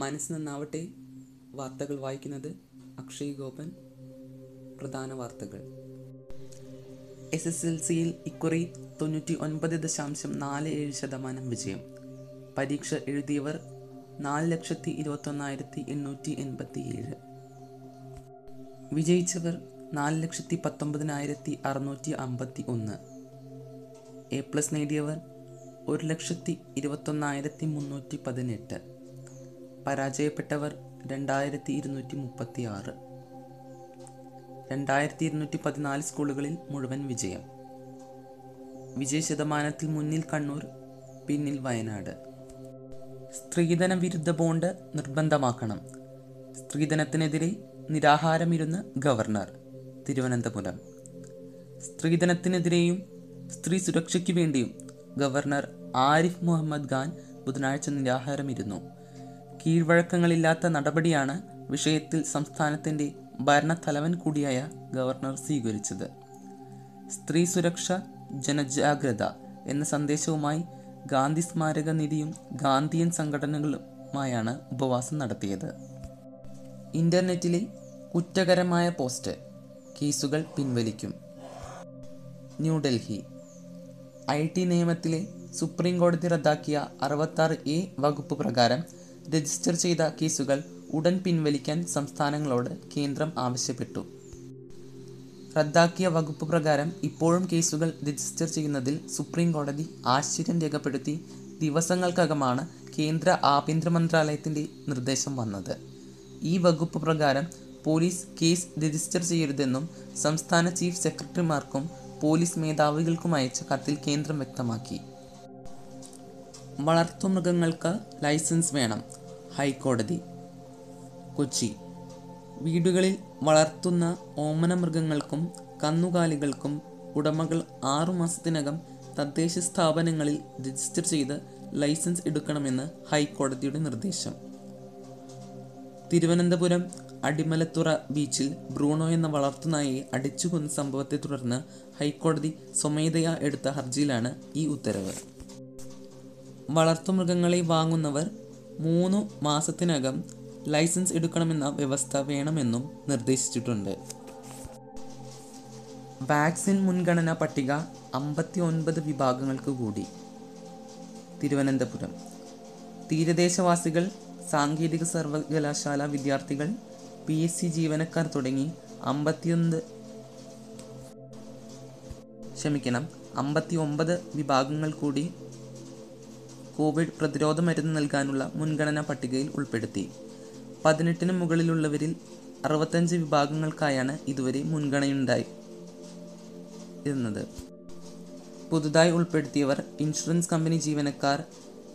മനസ്സ് നന്നാവട്ടെ. വാർത്തകൾ വായിക്കുന്നത് അക്ഷയ് ഗോപൻ. പ്രധാന വാർത്തകൾ. എസ് എസ് എൽ സിയിൽ ഇക്കുറി തൊണ്ണൂറ്റി ഒൻപത് ദശാംശം നാല് ഏഴ് ശതമാനം വിജയം. പരീക്ഷ എഴുതിയവർ നാല് ലക്ഷത്തി ഇരുപത്തൊന്നായിരത്തി എണ്ണൂറ്റി എൺപത്തി ഏഴ് വിജയിച്ചവർ നാല് ലക്ഷത്തി പത്തൊമ്പതിനായിരത്തി അറുന്നൂറ്റി അമ്പത്തി ഒന്ന് എ പ്ലസ് നേടിയവർ ഒരു ലക്ഷത്തി ഇരുപത്തൊന്നായിരത്തി മുന്നൂറ്റി പതിനെട്ട് പരാജയപ്പെട്ടവർ രണ്ടായിരത്തി ഇരുന്നൂറ്റി മുപ്പത്തി ആറ് രണ്ടായിരത്തി ഇരുന്നൂറ്റി പതിനാല് സ്കൂളുകളിൽ മുഴുവൻ വിജയം. വിജയ ശതമാനത്തിൽ മുന്നിൽ കണ്ണൂർ പിന്നിൽ വയനാട്. സ്ത്രീധന വിരുദ്ധ ബോണ്ട് നിർബന്ധമാക്കണം. സ്ത്രീധനത്തിനെതിരെ നിരാഹാരമിരുന്ന് ഗവർണർ തിരുവനന്തപുരം. സ്ത്രീധനത്തിനെതിരെയും സ്ത്രീ സുരക്ഷയ്ക്ക് വേണ്ടിയും ഗവർണർ ആരിഫ് മുഹമ്മദ് ഖാൻ ബുധനാഴ്ച നിരാഹാരമിരുന്നു. കീഴ്വഴക്കങ്ങളില്ലാത്ത നടപടിയാണ് വിഷയത്തിൽ സംസ്ഥാനത്തിന്റെ ഭരണത്തലവൻ കൂടിയായ ഗവർണർ സ്വീകരിച്ചത്. സ്ത്രീ സുരക്ഷ ജനജാഗ്രത എന്ന സന്ദേശവുമായി ഗാന്ധി സ്മാരക നിധിയും ഗാന്ധിയൻ സംഘടനകളുമായാണ് ഉപവാസം നടത്തിയത്. ഇന്റർനെറ്റിലെ കുറ്റകരമായ പോസ്റ്റ് കേസുകൾ പിൻവലിക്കും. ന്യൂഡൽഹി. ഐ ടി നിയമത്തിലെ സുപ്രീം കോടതി റദ്ദാക്കിയ അറുപത്താറ് എ വകുപ്പ് പ്രകാരം രജിസ്റ്റർ ചെയ്ത കേസുകൾ ഉടൻ പിൻവലിക്കാൻ സംസ്ഥാനങ്ങളോട് കേന്ദ്രം ആവശ്യപ്പെട്ടു. റദ്ദാക്കിയ വകുപ്പ് പ്രകാരം ഇപ്പോഴും കേസുകൾ രജിസ്റ്റർ ചെയ്യുന്നതിൽ സുപ്രീം കോടതി ആശ്ചര്യം രേഖപ്പെടുത്തി ദിവസങ്ങൾക്കകമാണ് കേന്ദ്ര ആഭ്യന്തര മന്ത്രാലയത്തിന്റെ നിർദ്ദേശം വന്നത്. ഈ വകുപ്പ് പ്രകാരം പോലീസ് കേസ് രജിസ്റ്റർ ചെയ്യരുതെന്നും സംസ്ഥാന ചീഫ് സെക്രട്ടറിമാർക്കും പോലീസ് മേധാവികൾക്കും അയച്ച കത്തിൽ കേന്ദ്രം വ്യക്തമാക്കി. വളർത്തുമൃഗങ്ങൾക്ക് ലൈസൻസ് വേണം. ഹൈക്കോടതി. കൊച്ചി. വീടുകളിൽ വളർത്തുന്ന ഓമന മൃഗങ്ങൾക്കും കന്നുകാലികൾക്കും ഉടമകൾ ആറുമാസത്തിനകം തദ്ദേശ സ്ഥാപനങ്ങളിൽ രജിസ്റ്റർ ചെയ്ത് ലൈസൻസ് എടുക്കണമെന്ന് ഹൈക്കോടതിയുടെ നിർദ്ദേശം. തിരുവനന്തപുരം അടിമലത്തുറ ബീച്ചിൽ ബ്രൂണോ എന്ന വളർത്തുനായയെ അടിച്ചുകൊന്ന സംഭവത്തെ തുടർന്ന് ഹൈക്കോടതി സ്വമേധയാ എടുത്ത ഹർജിയിലാണ് ഈ ഉത്തരവ്. വളർത്തുമൃഗങ്ങളെ വാങ്ങുന്നവർ മൂന്നു മാസത്തിനകം ലൈസൻസ് എടുക്കണമെന്ന വ്യവസ്ഥ വേണമെന്നും നിർദ്ദേശിച്ചിട്ടുണ്ട്. വാക്സിൻ മുൻഗണനാ പട്ടിക അമ്പത്തി ഒൻപത് വിഭാഗങ്ങൾക്ക് കൂടി. തിരുവനന്തപുരം. തീരദേശവാസികൾ സാങ്കേതിക സർവകലാശാല വിദ്യാർത്ഥികൾ പി എസ് സി ജീവനക്കാർ തുടങ്ങി അമ്പത്തിയൊന്ന് ക്ഷമിക്കണം അമ്പത്തി ഒമ്പത് വിഭാഗങ്ങൾ കൂടി കോവിഡ് പ്രതിരോധ മരുന്ന് നൽകാനുള്ള മുൻഗണനാ പട്ടികയിൽ ഉൾപ്പെടുത്തി. പതിനെട്ടിന് മുകളിലുള്ളവരിൽ അറുപത്തഞ്ച് വിഭാഗങ്ങൾക്കായാണ് ഇതുവരെ മുൻഗണനയുണ്ടായി ഇരുന്നത് പുതുതായി ഉൾപ്പെടുത്തിയവർ ഇൻഷുറൻസ് കമ്പനി ജീവനക്കാർ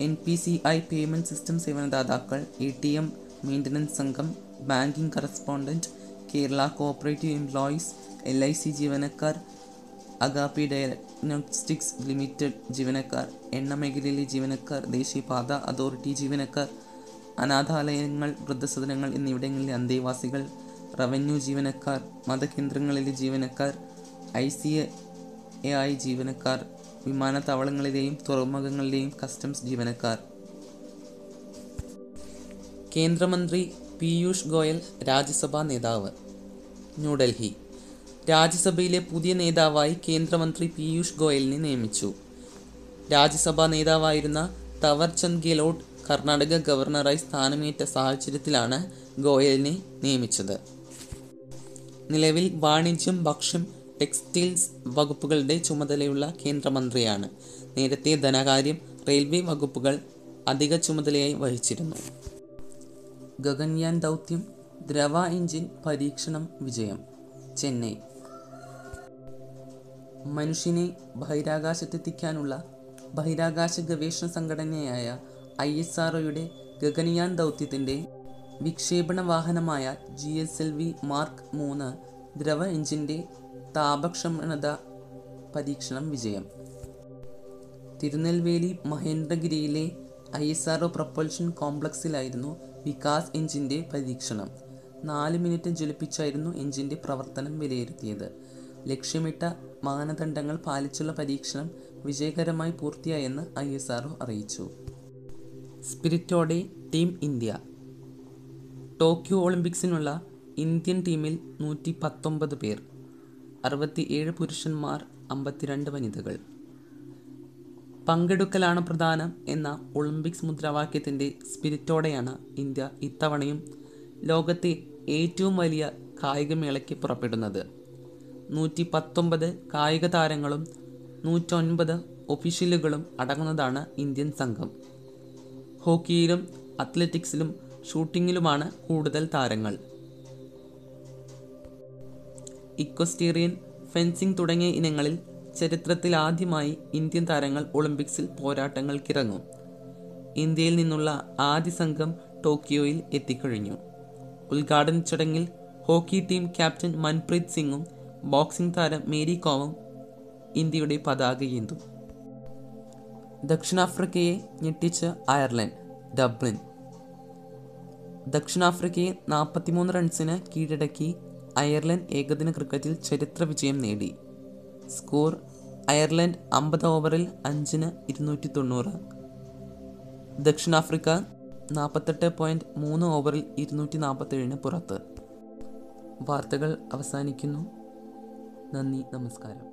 N P C I payment system സേവനദാതാക്കൾ A T M maintenance സംഘം banking correspondent Kerala cooperative employees L I C ജീവനക്കാർ അഗാപ്പി ഡയഗ്നോസ്റ്റിക്സ് ലിമിറ്റഡ് ജീവനക്കാർ എണ്ണ മേഖലയിലെ ജീവനക്കാർ ദേശീയപാത അതോറിറ്റി ജീവനക്കാർ അനാഥാലയങ്ങൾ വൃദ്ധസദനങ്ങൾ എന്നിവിടങ്ങളിലെ അന്തേവാസികൾ റവന്യൂ ജീവനക്കാർ മതകേന്ദ്രങ്ങളിലെ ജീവനക്കാർ ഐ സി എ ഐ ജീവനക്കാർ വിമാനത്താവളങ്ങളിലെയും തുറമുഖങ്ങളിലെയും കസ്റ്റംസ് ജീവനക്കാർ. കേന്ദ്രമന്ത്രി പീയൂഷ് ഗോയൽ രാജ്യസഭാ നേതാവ് ന്യൂഡൽഹി. രാജ്യസഭയിലെ പുതിയ നേതാവായി കേന്ദ്രമന്ത്രി പീയൂഷ് ഗോയലിനെ നിയമിച്ചു. രാജ്യസഭാ നേതാവായിരുന്ന തവർചന്ദ് ഗെലോട്ട് കർണാടക ഗവർണറായി സ്ഥാനമേറ്റ സാഹചര്യത്തിലാണ് ഗോയലിനെ നിയമിച്ചത്. നിലവിൽ വാണിജ്യം ഭക്ഷ്യം ടെക്സ്റ്റൈൽസ് വകുപ്പുകളുടെ ചുമതലയുള്ള കേന്ദ്രമന്ത്രിയാണ്. നേരത്തെ ധനകാര്യം റെയിൽവേ വകുപ്പുകൾ അധിക ചുമതലയായി വഹിച്ചിരുന്നു. ഗഗൻയാൻ ദൗത്യം ദ്രവ എഞ്ചിൻ പരീക്ഷണം വിജയം ചെന്നൈ. മനുഷ്യനെ ബഹിരാകാശത്തെത്തിക്കാനുള്ള ബഹിരാകാശ ഗവേഷണ സംഘടനയായ ഐ എസ് ആർ ഒയുടെ ഗഗനയാൻ ദൗത്യത്തിന്റെ വിക്ഷേപണ വാഹനമായ G S L V mark മൂന്ന് ദ്രവ എഞ്ചിന്റെ താപക്ഷമണത പരീക്ഷണം വിജയം. Tirunelveli മഹേന്ദ്രഗിരിയിലെ I S R O propulsion കോംപ്ലക്സിലായിരുന്നു Vikas എഞ്ചിന്റെ പരീക്ഷണം. നാല് മിനിറ്റ് ജ്വലിപ്പിച്ചായിരുന്നു എഞ്ചിന്റെ പ്രവർത്തനം വിലയിരുത്തിയത്. ലക്ഷ്യമിട്ട മാനദണ്ഡങ്ങൾ പാലിച്ചുള്ള പരീക്ഷണം വിജയകരമായി പൂർത്തിയായെന്ന് ഐ എസ് ആർ അറിയിച്ചു. സ്പിരിറ്റോടെ ടീം ഇന്ത്യ. ടോക്കിയോ ഒളിമ്പിക്സിനുള്ള ഇന്ത്യൻ ടീമിൽ നൂറ്റി പത്തൊമ്പത് പേർ അറുപത്തി ഏഴ് പുരുഷന്മാർ അമ്പത്തിരണ്ട് വനിതകൾ. പങ്കെടുക്കലാണ് പ്രധാനം എന്ന ഒളിമ്പിക്സ് മുദ്രാവാക്യത്തിന്റെ സ്പിരിറ്റോടെയാണ് ഇന്ത്യ ഇത്തവണയും ലോകത്തെ ഏറ്റവും വലിയ കായികമേളയ്ക്ക് പുറപ്പെടുന്നത്. നൂറ്റി പത്തൊമ്പത് കായിക താരങ്ങളും നൂറ്റൊൻപത് ഒഫീഷ്യലുകളും അടങ്ങുന്നതാണ് ഇന്ത്യൻ സംഘം. ഹോക്കിയിലും അത്ലറ്റിക്സിലും ഷൂട്ടിങ്ങിലുമാണ് കൂടുതൽ താരങ്ങൾ. ഇക്വസ്റ്റീറിയൻ ഫെൻസിംഗ് തുടങ്ങിയ ഇനങ്ങളിൽ ചരിത്രത്തിൽ ആദ്യമായി ഇന്ത്യൻ താരങ്ങൾ ഒളിമ്പിക്സിൽ പോരാട്ടങ്ങൾക്കിറങ്ങും. ഇന്ത്യയിൽ നിന്നുള്ള ആദ്യ സംഘം ടോക്കിയോയിൽ എത്തിക്കഴിഞ്ഞു. ഉദ്ഘാടന ചടങ്ങിൽ ഹോക്കി ടീം ക്യാപ്റ്റൻ മൻപ്രീത് സിംഗും ബോക്സിംഗ് താരം മേരി കോമും ഇന്ത്യയുടെ പതാക ഏന്തു. ദക്ഷിണാഫ്രിക്കയെ ഞെട്ടിച്ച് അയർലൻഡ് ഡബ്ലിൻ. ദക്ഷിണാഫ്രിക്കയെ നാൽപ്പത്തിമൂന്ന് റൺസിന് കീഴടക്കി അയർലൻഡ് ഏകദിന ക്രിക്കറ്റിൽ ചരിത്ര വിജയം നേടി. സ്കോർ അയർലൻഡ് അമ്പത് ഓവറിൽ അഞ്ചിന് ഇരുന്നൂറ്റി തൊണ്ണൂറ് ദക്ഷിണാഫ്രിക്ക നാൽപ്പത്തെട്ട് പോയിന്റ് മൂന്ന് ഓവറിൽ ഇരുന്നൂറ്റി നാൽപ്പത്തേഴിന് പുറത്ത്. വാർത്തകൾ അവസാനിക്കുന്നു. നന്ദി നമസ്കാരം.